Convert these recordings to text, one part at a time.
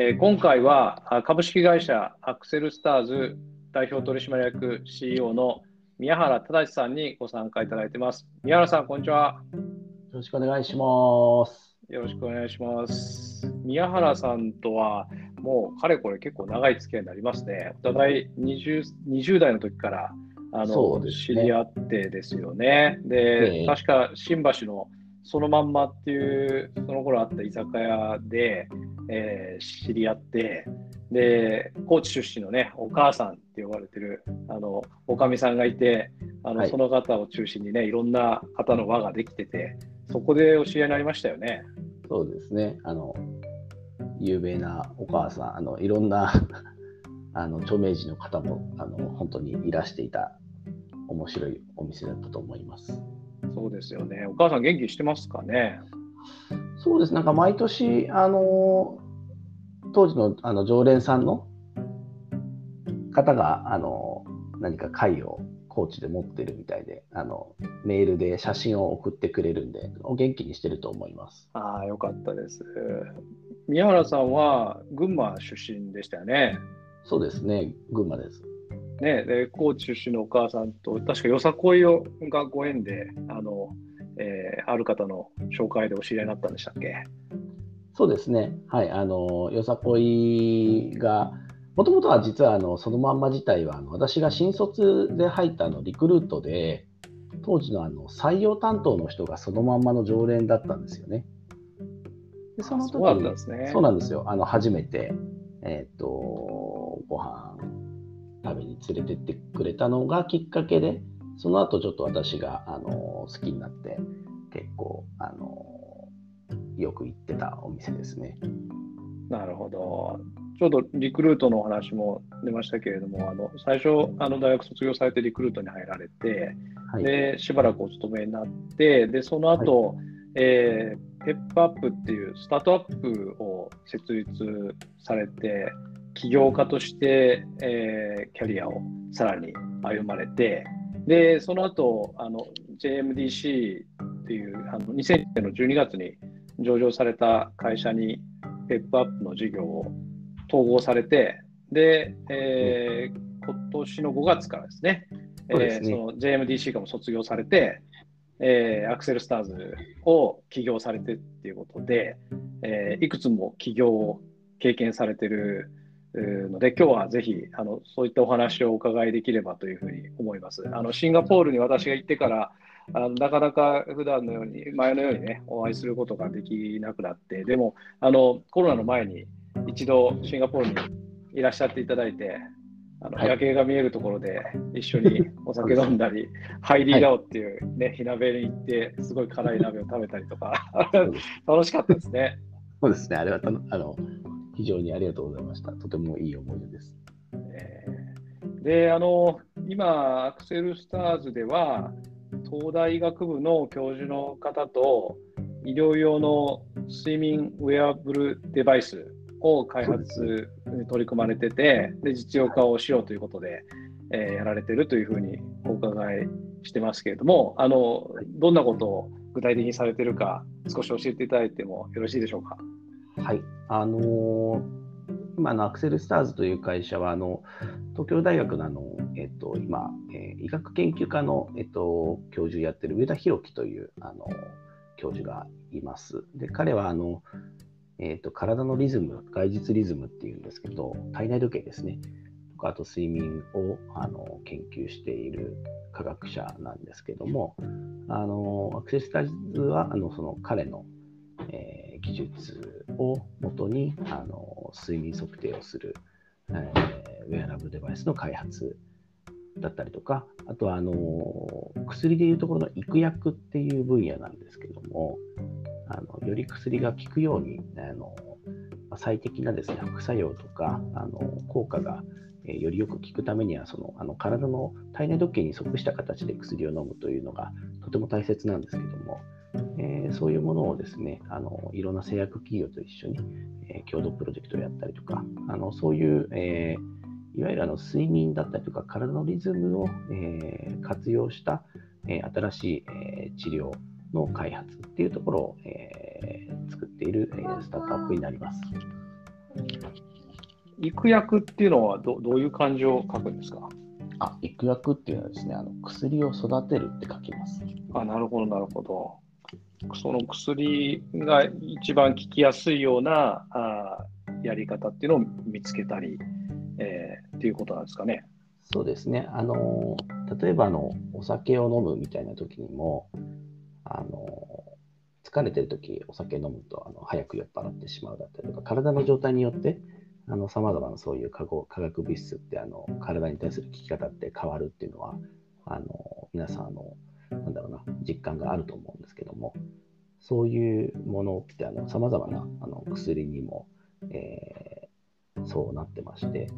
えー、今回は株式会社アクセルスターズ代表取締役 CEO の宮原正さんにご参加いただいてます。宮原さん、こんにちは。よろしくお願いします。よろしくお願いします。宮原さんとは、もうかれこれ結構長い付き合いになりますね。お互い 20, 20代の時からあの、ね、知り合ってですよね。で、確か新橋のそのまんまっていうその頃あった居酒屋で、えー、知り合ってで高知出身のねお母さんって呼ばれてるあのおかみさんがいてあの、はい、その方を中心にねいろんな方の輪ができててそこでお知り合いになりましたよね。そうですねあの有名なお母さんあのいろんな あの著名人の方もあの本当にいらしていた面白いお店だったと思います。そうですよね。お母さん元気してますかね？そうです。なんか毎年、あの、当時のあの常連さんの方が、あの、何か会をコーチで持ってるみたいで、あの、メールで写真を送ってくれるんで、お元気にしてると思います。ああ、よかったです。宮原さんは群馬出身でしたよね。そうですね、群馬です。ね、で高知出身のお母さんと、確かよさこいをがご縁で、あのえー、ある方の紹介でお知り合いになったんでしたっけ？そうですね、はい、あのよさこいが、もともとは実はあのそのまんま自体は、あの私が新卒で入ったのリクルートで、当時のあの採用担当の人がそのまんまの常連だったんですよね。でその時そうなんですね。そうなんですよ。あの初めて、えっ、ー、と、ご飯食べに連れてってくれたのがきっかけで、その後ちょっと私があの好きになって結構あのよく行ってたお店ですね。なるほど。ちょうどリクルートのお話も出ましたけれども、あの最初あの大学卒業されてリクルートに入られて、はい、でしばらくお勤めになって、でその後、はい、えー、ペップアップっていうスタートアップを設立されて、起業家として、えー、キャリアをさらに歩まれて、で、その後、あの JMDC っていうあの2000年の12月に上場された会社にペップアップの事業を統合されて、で、えー、今年の5月からですね、そえー、その JMDC からも卒業されて、えー、アクセルスターズを起業されてっていうことで、えー、いくつも起業を経験されてるので、今日はぜひあのそういったお話をお伺いできればというふうに思います。あのシンガポールに私が行ってからあのなかなか普段のように、前のようにね、お会いすることができなくなって、でもあのコロナの前に一度シンガポールにいらっしゃっていただいて、あの、夜景が見えるところで一緒にお酒飲んだり、ハイリーラオっていうね、火鍋に行って、すごい辛い鍋を食べたりとか、楽しかったですね。そうですね、あれはあの非常にありがとうございました。とてもいい思い出です。えー、で、あの、今、アクセルスターズでは、東大医学部の教授の方と、医療用の睡眠ウェアブルデバイスを開発に取り組まれてて、で実用化をしようということで、えー、やられてるというふうにお伺いしてますけれども、あのどんなことを具体的にされてるか、少し教えていただいてもよろしいでしょうか？はい。あのー、今のアクセルスターズという会社は、あの東京大学のあの、えっと、今、えー、医学研究科の、えっと、教授やってる上田弘樹というあの教授がいます。で彼はあの、えっと、体のリズム、外実リズムっていうんですけど、体内時計ですね。とかあと睡眠をあの研究している科学者なんですけども、あのアクセルスターズはあのその彼のえー、技術をもとにあの睡眠測定をする、えー、ウェアラブルデバイスの開発だったりとか、あとはあの薬でいうところの育薬っていう分野なんですけども、あのより薬が効くようにあの最適なですね副作用とかあの効果がよりよく効くためにはそのあの体の体内時計に即した形で薬を飲むというのがとても大切なんですけども、えー、そういうものをですねあのいろんな製薬企業と一緒に、えー、共同プロジェクトをやったりとかあのそういう、えー、いわゆるあの睡眠だったりとか体のリズムを、えー、活用した、えー、新しい、えー、治療の開発っていうところを、えー、作っている、えー、スタートアップになります。育薬っていうのはどどういう漢字を書くんですか？あ、育薬っていうのはですね、あの薬を育てるって書きます。あ、なるほど、なるほど。その薬が一番効きやすいようなあやり方っていうのを見つけたり、えー、っていうことなんですかね。そうですね。あの例えばのお酒を飲むみたいな時にも、あの疲れてる時お酒飲むとあの早く酔っ払ってしまうだったりとか、体の状態によってさまざまなそういう化化学物質ってあの体に対する効き方って変わるっていうのはあの皆さんあのなんだろうな実感があると思うんですけどもそういうものってさまざまなあの薬にも、えー、そうなってまして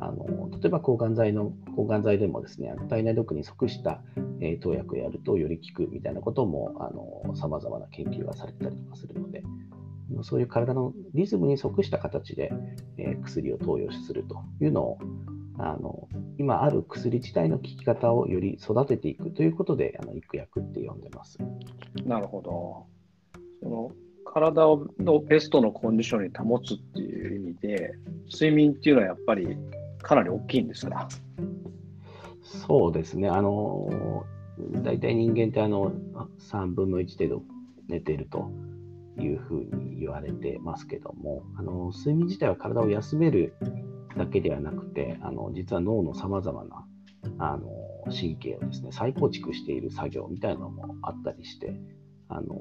あの例えば抗がん剤の抗がん剤でもですね体内毒に即した、えー、投薬をやるとより効くみたいなこともさまざまな研究がされてたりとかするのでそういう体のリズムに即した形で、えー、薬を投与するというのをあの今ある薬自体の効き方をより育てていくということであの育薬って呼んでます。なるほど。その体をのベストのコンディションに保つっていう意味で睡眠っていうのはやっぱりかなり大きいんですか？そうですね。あの大体人間ってあの3分の1程度寝ているというふうに言われてますけども、あの睡眠自体は体を休めるだけではなくて、あの実は脳のさまざまなあの神経をですね再構築している作業みたいなのもあったりして、あの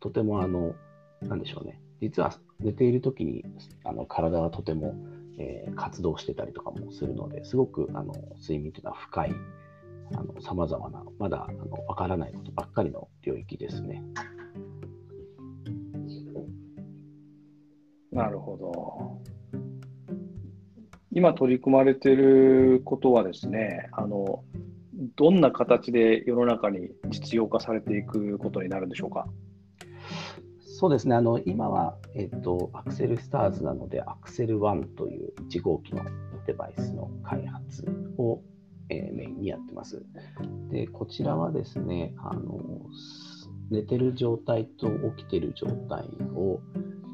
とてもあの、なんでしょうね、実は寝ている時にあの体はとても、えー、活動してたりとかもするので、すごくあの睡眠というのは深い、さまざまな、まだあの分からないことばっかりの領域ですね。なるほど。今取り組まれていることはですね、あのどんな形で世の中に実用化されていくことになるんでしょうか？そうですね、あの今は、えっと、アクセルスターズなので、アクセル1という1号機のデバイスの開発を、えー、メインにやってます。で、こちらはですね、あの寝てる状態と起きてる状態を、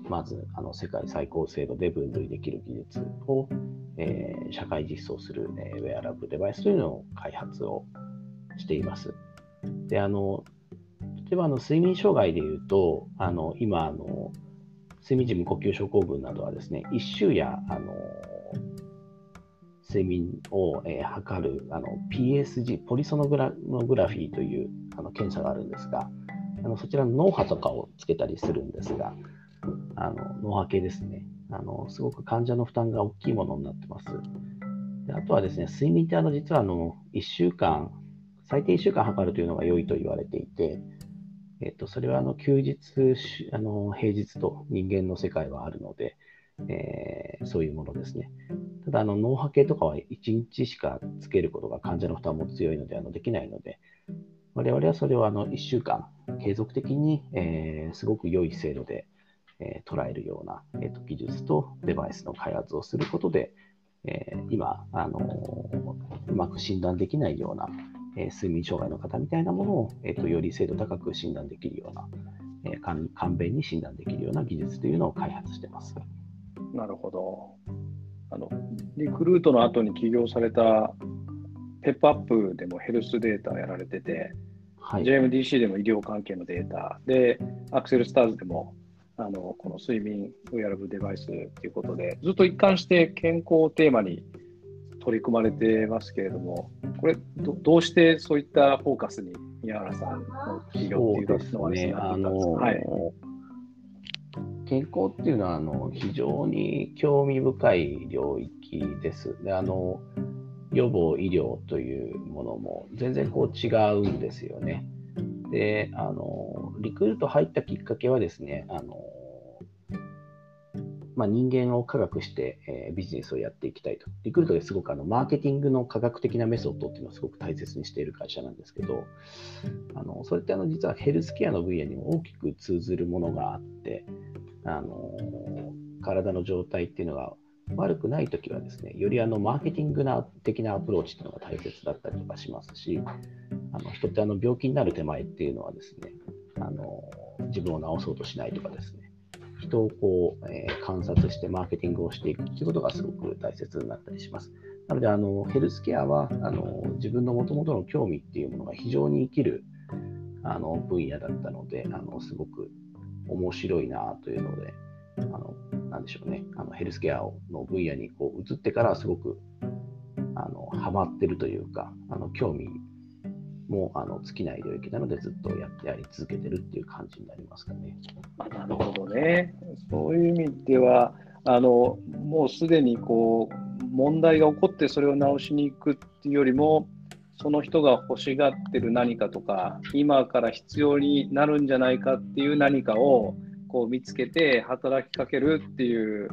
まずあの世界最高精度で分類できる技術を、えー、社会実装する、えー、ウェアラブルデバイスというのを開発をしています。であの例えばあの睡眠障害でいうと、あの今あの、睡眠時無呼吸症候群などはですね、一周やあの睡眠を、えー、測るあの PSG、ポリソノグラグラフィーというあの検査があるんですが、あのそちらの脳波とかをつけたりするんですが、あの脳波計ですねあの、すごく患者の負担が大きいものになってます。であとはですね、睡眠ってあの実はあの1週間、最低1週間測るというのが良いと言われていて、えっと、それはあの休日、あの平日と人間の世界はあるので、えー、そういうものですね。ただ、あの脳波計とかは1日しかつけることが患者の負担も強いのであのできないので、我々はそれをあの1週間継続的に、えー、すごく良い精度で、えー、捉えるような、えーと、技術とデバイスの開発をすることで、えー、今、あのうまく診断できないような、え睡眠障害の方みたいなものを、えーと、より精度高く診断できるような、えー、簡便に診断できるような技術というのを開発してます。なるほど。あのリクルートの後に起業されたペップアップでもヘルスデータをやられてて、はい、JMDC でも医療関係のデータで、アクセルスターズでもあのこの睡眠ウェアラブデバイスということで、ずっと一貫して健康をテーマに取り組まれてますけれども、これど、うしてそういったフォーカスに宮原さんの企業っていうのはですね、あのはい、健康っていうのはあの非常に興味深い領域です。であの予防医療というものも全然こう違うんですよね。で、あの、リクルート入ったきっかけはですね、あの、まあ、人間を科学して、えー、ビジネスをやっていきたいと。リクルートですごくあのマーケティングの科学的なメソッドっていうのをすごく大切にしている会社なんですけど、あのそれってあの実はヘルスケアの分野にも大きく通ずるものがあって、あの体の状態っていうのが悪くないときはですね、よりあのマーケティングな的なアプローチというのが大切だったりとかしますし、あの人ってあの病気になる手前っていうのはですね、あの自分を治そうとしないとかですね、人をこう、えー、観察してマーケティングをしていくということがすごく大切になったりします。なので、あのヘルスケアはあの自分のもともとの興味っていうものが非常に生きるあの分野だったので、あのすごく面白いなというので、あのなんでしょうね、あのヘルスケアの分野にこう移ってからすごくあのハマってるというか、あの興味もうあの尽きない領域なので、ずっとやってやり続けてるっていう感じになりますかね。なるほどね。そういう意味では、あのもうすでにこう問題が起こってそれを直しに行くっていうよりも、その人が欲しがってる何かとか、今から必要になるんじゃないかっていう何かをこう見つけて働きかけるっていう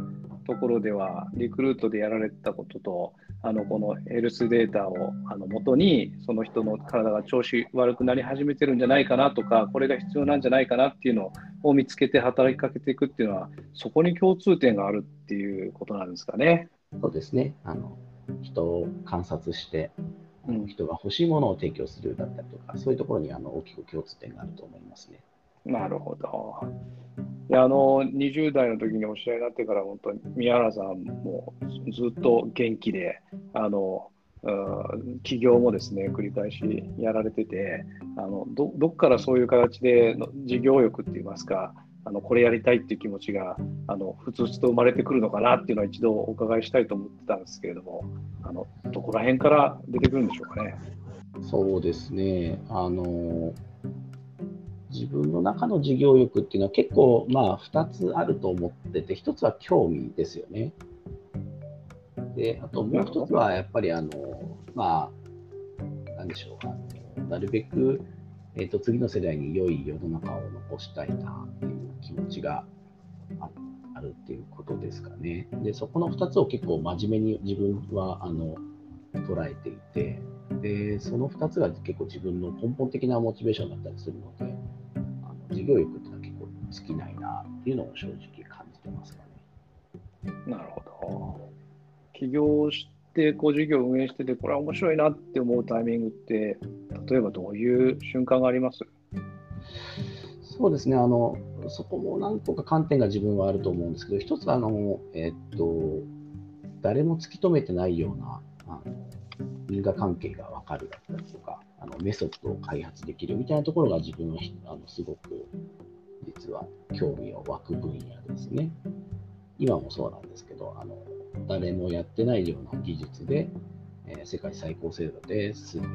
ところでは、リクルートでやられたことと、あのこのヘルスデータをあの元に、その人の体が調子悪くなり始めてるんじゃないかなとか、これが必要なんじゃないかなっていうのを見つけて働きかけていくっていうのは、そこに共通点があるっていうことなんですかね。そうですねあの人を観察して、うん、人が欲しいものを提供するだったりとか、そういうところにあの大きく共通点があると思いますね。なるほど。いやあの20代の時にお知り合いになってから、本当に宮原さんもずっと元気で、あの起業もですね繰り返しやられててあのどどっからそういう形での事業欲って言いますかあのこれやりたいっていう気持ちがあのふつふつと生まれてくるのかなっていうのは一度お伺いしたいと思ってたんですけれどもあのどこら辺から出てくるんでしょうかね。そうですねあの自分の中の事業欲っていうのは結構まあ2つあると思ってて1つは興味ですよね。であともう1つはやっぱりあのまあなんでしょうなるべくえーと、次の世代に良い世の中を残したいなっていう気持ちがあるっていうことですかね。で、そこの2つを結構真面目に自分はあの捉えていて、で、その2つが結構自分の根本的なモチベーションだったりするので、あの事業欲っていうのは結構尽きないなっていうのを正直感じてますかね。なるほど。起業してこう事業を運営してて、これは面白いなって思うタイミングって、例えばどういう瞬間があります？そうですねあの、そこも何個か観点が自分はあると思うんですけど、一つはあの、えっと、誰も突き止めてないようなあの因果関係が分かるだったりとか、あのメソッドを開発できるみたいなところが自分はあのすごく実は興味を湧く分野ですね。今もそうなんですけど、あの誰もやってないような技術で、えー、世界最高精度で睡眠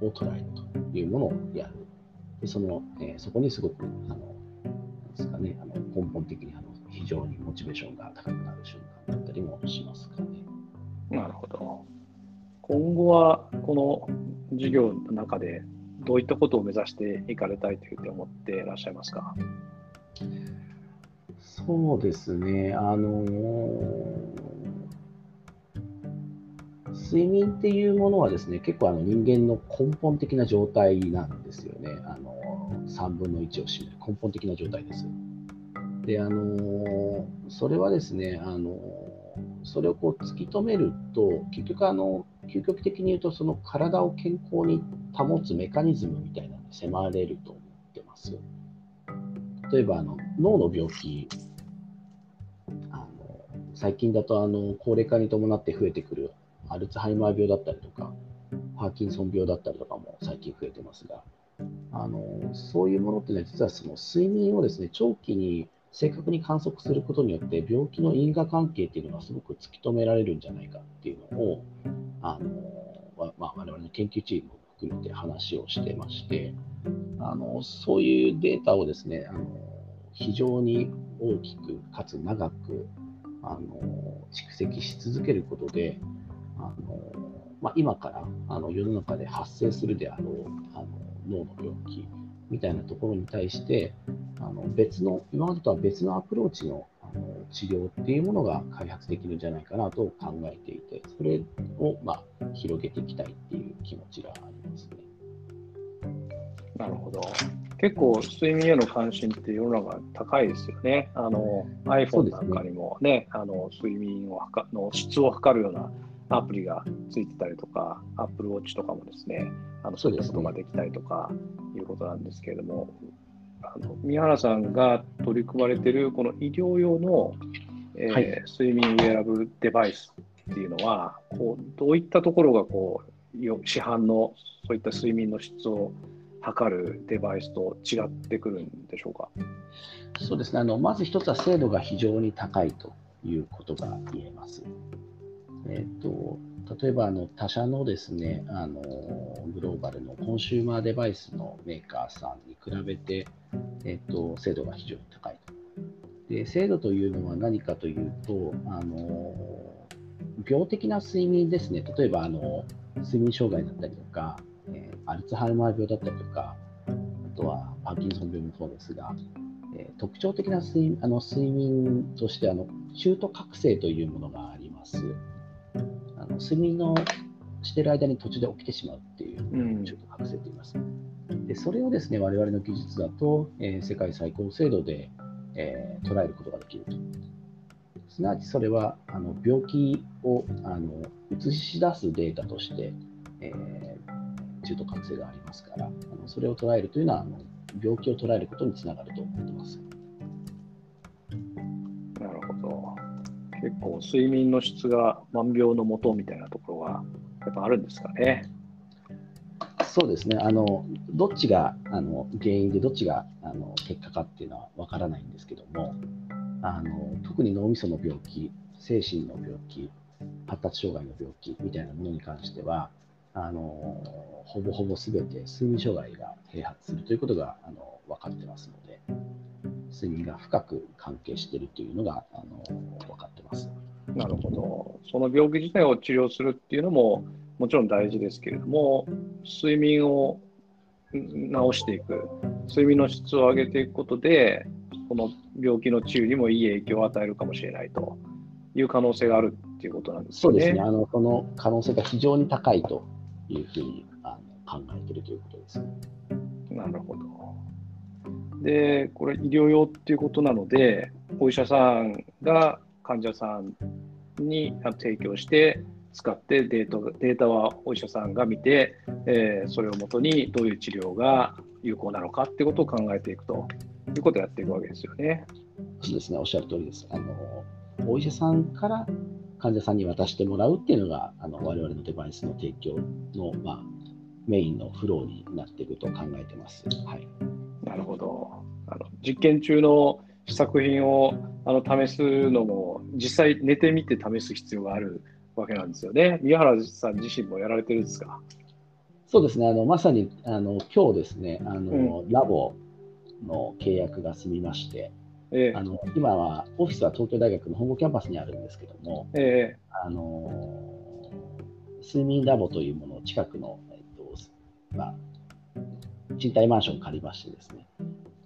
を捉えるというものをやる。でそのえー、そこにすごくあのですかね、あの根本的にあの非常にモチベーションが高くなる瞬間だったりもしますかね。なるほど。今後はこの事業の中でどういったことを目指していかれたいというふうに思っていらっしゃいますか？そうですね、あのー睡眠っていうものはですね、結構あの人間の根本的な状態なんですよね。あの3分の1を占める根本的な状態です。で、あのそれはですね、あのそれをこう突き止めると、結局あの、究極的に言うと、その体を健康に保つメカニズムみたいなのに迫れると思ってます。例えばあの脳の病気あの最近だとあの高齢化に伴って増えてくるアルツハイマー病だったりとか、パーキンソン病だったりとかも最近増えてますが、あのそういうものっていうのは、実はその睡眠をですね長期に正確に観測することによって、病気の因果関係っていうのがすごく突き止められるんじゃないかっていうのを、あのまあ、我々の研究チームを含めて話をしてまして、あのそういうデータをですねあの非常に大きくかつ長くあの蓄積し続けることで、あのまあ、今からあの世の中で発生するであろうあの脳の病気みたいなところに対してあの別の今までとは別のアプローチのあの治療っていうものが開発できるんじゃないかなと考えていてそれを、まあ、広げていきたいっていう気持ちがありますね。なるほど。結構睡眠への関心って世の中高いですよね。あの iPhone なんかにもね、ねあの睡眠をの質を測るようなアプリがついてたりとか、Apple Watch とかもですね、あのそういったことができたりとかいうことなんですけれども、あの宮原さんが取り組まれているこの医療用の、えーはい、睡眠ウェアラブルデバイスっていうのは、こうどういったところがこう市販のそういった睡眠の質を測るデバイスと違ってくるんでしょうか？そうですねあのまず一つは精度が非常に高いということが言えます。えーと、例えばあの他社のですねあのグローバルのコンシューマーデバイスのメーカーさんに比べて、えーと、精度が非常に高いと。で精度というのは何かというとあの病的な睡眠ですね例えばあの睡眠障害だったりとか、えー、アルツハイマー病だったりとかあとはパーキンソン病もそうですが、えー、特徴的な睡あの睡眠としてあの中途覚醒というものがあります。あの睡眠のしてる間に途中で起きてしまうっていう、中途覚醒と言います。でそれをですね我々の技術だと、えー、世界最高精度で、えー、捉えることができると。すなわちそれはあの病気をあの映し出すデータとして、えー、中途覚醒がありますからあのそれを捉えるというのはあの病気を捉えることにつながると思ってます。なるほど。結構睡眠の質が万病のもとみたいなところはやっぱあるんですかね。そうですねあのどっちがあの原因でどっちがあの結果かっていうのは分からないんですけどもあの特に脳みその病気精神の病気発達障害の病気みたいなものに関してはあのほぼほぼ全て睡眠障害が併発するということがあの分かってますので睡眠が深く関係しているというのがあの分かってます。なるほど。その病気自体を治療するっていうのももちろん大事ですけれども、睡眠を治していく、睡眠の質を上げていくことで、この病気の治癒にもいい影響を与えるかもしれないという可能性があるっていうことなんですね。そうですね。あのその可能性が非常に高いというふうにあの考えているということです。なるほど。で、これ医療用っていうことなので、お医者さんが患者さんに提供して使ってデータデータはお医者さんが見て、えー、それをもとにどういう治療が有効なのかってことを考えていくということをやっていくわけですよね。そうですね、おっしゃる通りです。あのお医者さんから患者さんに渡してもらうっていうのが、あの我々のデバイスの提供の、まあ、メインのフローになっていくと考えてます。はい、なるほど。あの実験中の試作品をあの試すのも、実際寝てみて試す必要があるわけなんですよね。宮原さん自身もやられてるんですか？そうですね、あのまさにあの今日ですね、あの、うん、ラボの契約が済みまして、えー、あの今はオフィスは東京大学の本郷キャンパスにあるんですけども、えー、あの睡眠ラボというものを近くの、えっとまあ、賃貸マンションを借りましてですね、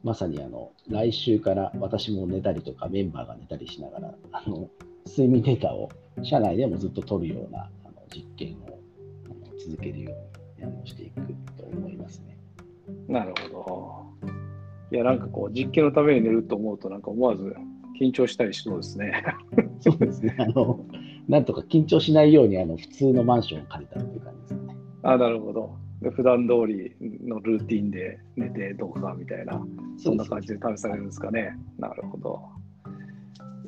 まさにあの来週から私も寝たりとかメンバーが寝たりしながらあの睡眠データを社内でもずっと取るようなあの実験をあの続けるようにあのしていくと思いますね。なるほど。いや、なんかこう、実験のために寝ると思うと、なんか思わず緊張したりしそうですね。そうですね。あの、なんとか緊張しないように、あの、普通のマンションを借りたっていう感じですね。あなるほど。普段通りのルーティンで寝てどうかみたいな、そんな感じで試されるんですかね。なるほど。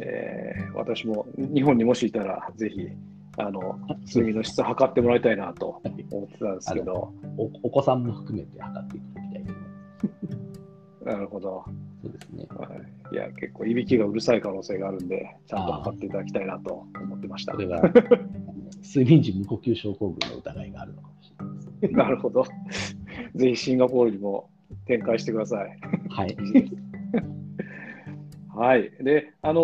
えー、私も日本にもしいたら、ぜひ、あの睡眠の質を測ってもらいたいなと思ってたんですけど。おお子さんも含めて測っていただきたいと思います。なるほど。そうですね。はい、いや、結構いびきがうるさい可能性があるんで、ちゃんと測っていただきたいなと思ってました。これは 睡眠時無呼吸症候群の疑いがあるのかもしれないです。なるほど。ぜひシンガポールにも展開してください。はい。はい。で、あの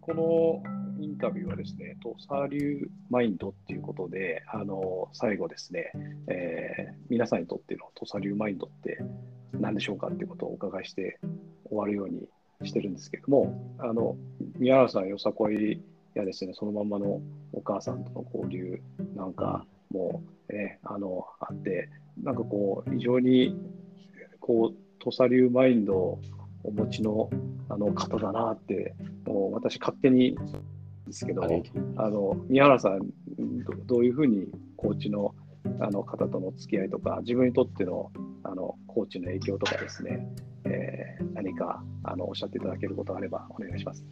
このインタビューはですね、土佐流マインドっていうことで、あの最後ですね、えー、皆さんにとっての土佐流マインドって何でしょうかっていうことをお伺いして終わるようにしてるんですけども、あの宮原さん、よさこいやですね、そのままのお母さんとの交流なんかも、ね、あのあって、なんかこう、非常にこう土佐流マインドお持ちのあの方だなって、もう私、勝手にですけど、あの宮原さんど、どういうふうにコーチのあの方との付き合いとか、自分にとってのあのコーチの影響とかですね、ええー、何かあのおっしゃっていただけることがあればお願いします。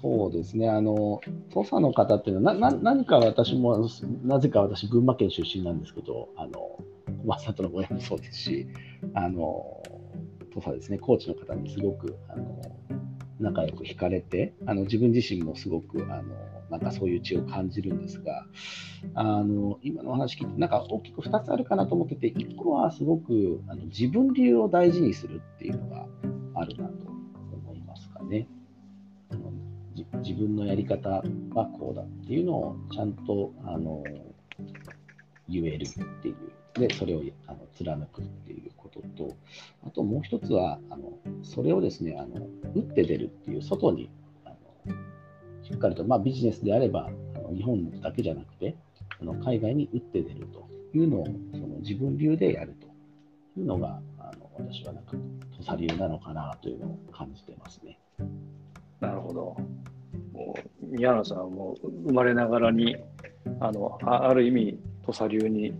そうですね、あの土佐の方っていうのはなな、何か私も、なぜか私、群馬県出身なんですけど、あの小里の親もそうですし、あの土佐ですね、高知の方にすごくあの仲良く惹かれて、あの自分自身もすごくあのなんかそういう血を感じるんですが、あの今のお話聞いて、なんか大きく2つあるかなと思ってて、1個はすごくあの自分流を大事にするっていうのがあるなと思いますかね。あの自分のやり方はこうだっていうのをちゃんとあの言えるっていう。で、それをあの貫くっていうことと、あともう一つは、あのそれをですねあの、打って出るっていう、外にあのしっかりと、まあ、ビジネスであれば、あの日本だけじゃなくて、あの海外に打って出るというのをその自分流でやるというのが、あの私はなんか土佐流なのかなというのを感じてますね。なるほど。もう宮野さんも生まれながらにあのある意味土佐流に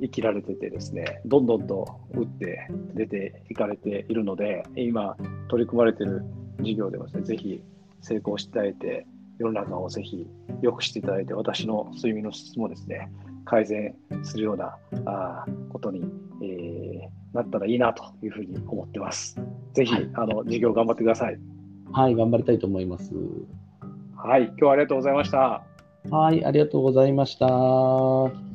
生きられててですね、どんどんと打って出ていかれているので、今取り組まれている事業ではですね、ぜひ成功していただいて、世の中をぜひ良くしていただいて、私の睡眠の質もですね、改善するようなあことに、えー、なったらいいなというふうに思ってます。ぜひ、はい、あの事業頑張ってください。はい、頑張りたいと思います。はい、今日はありがとうございました。はい、ありがとうございました。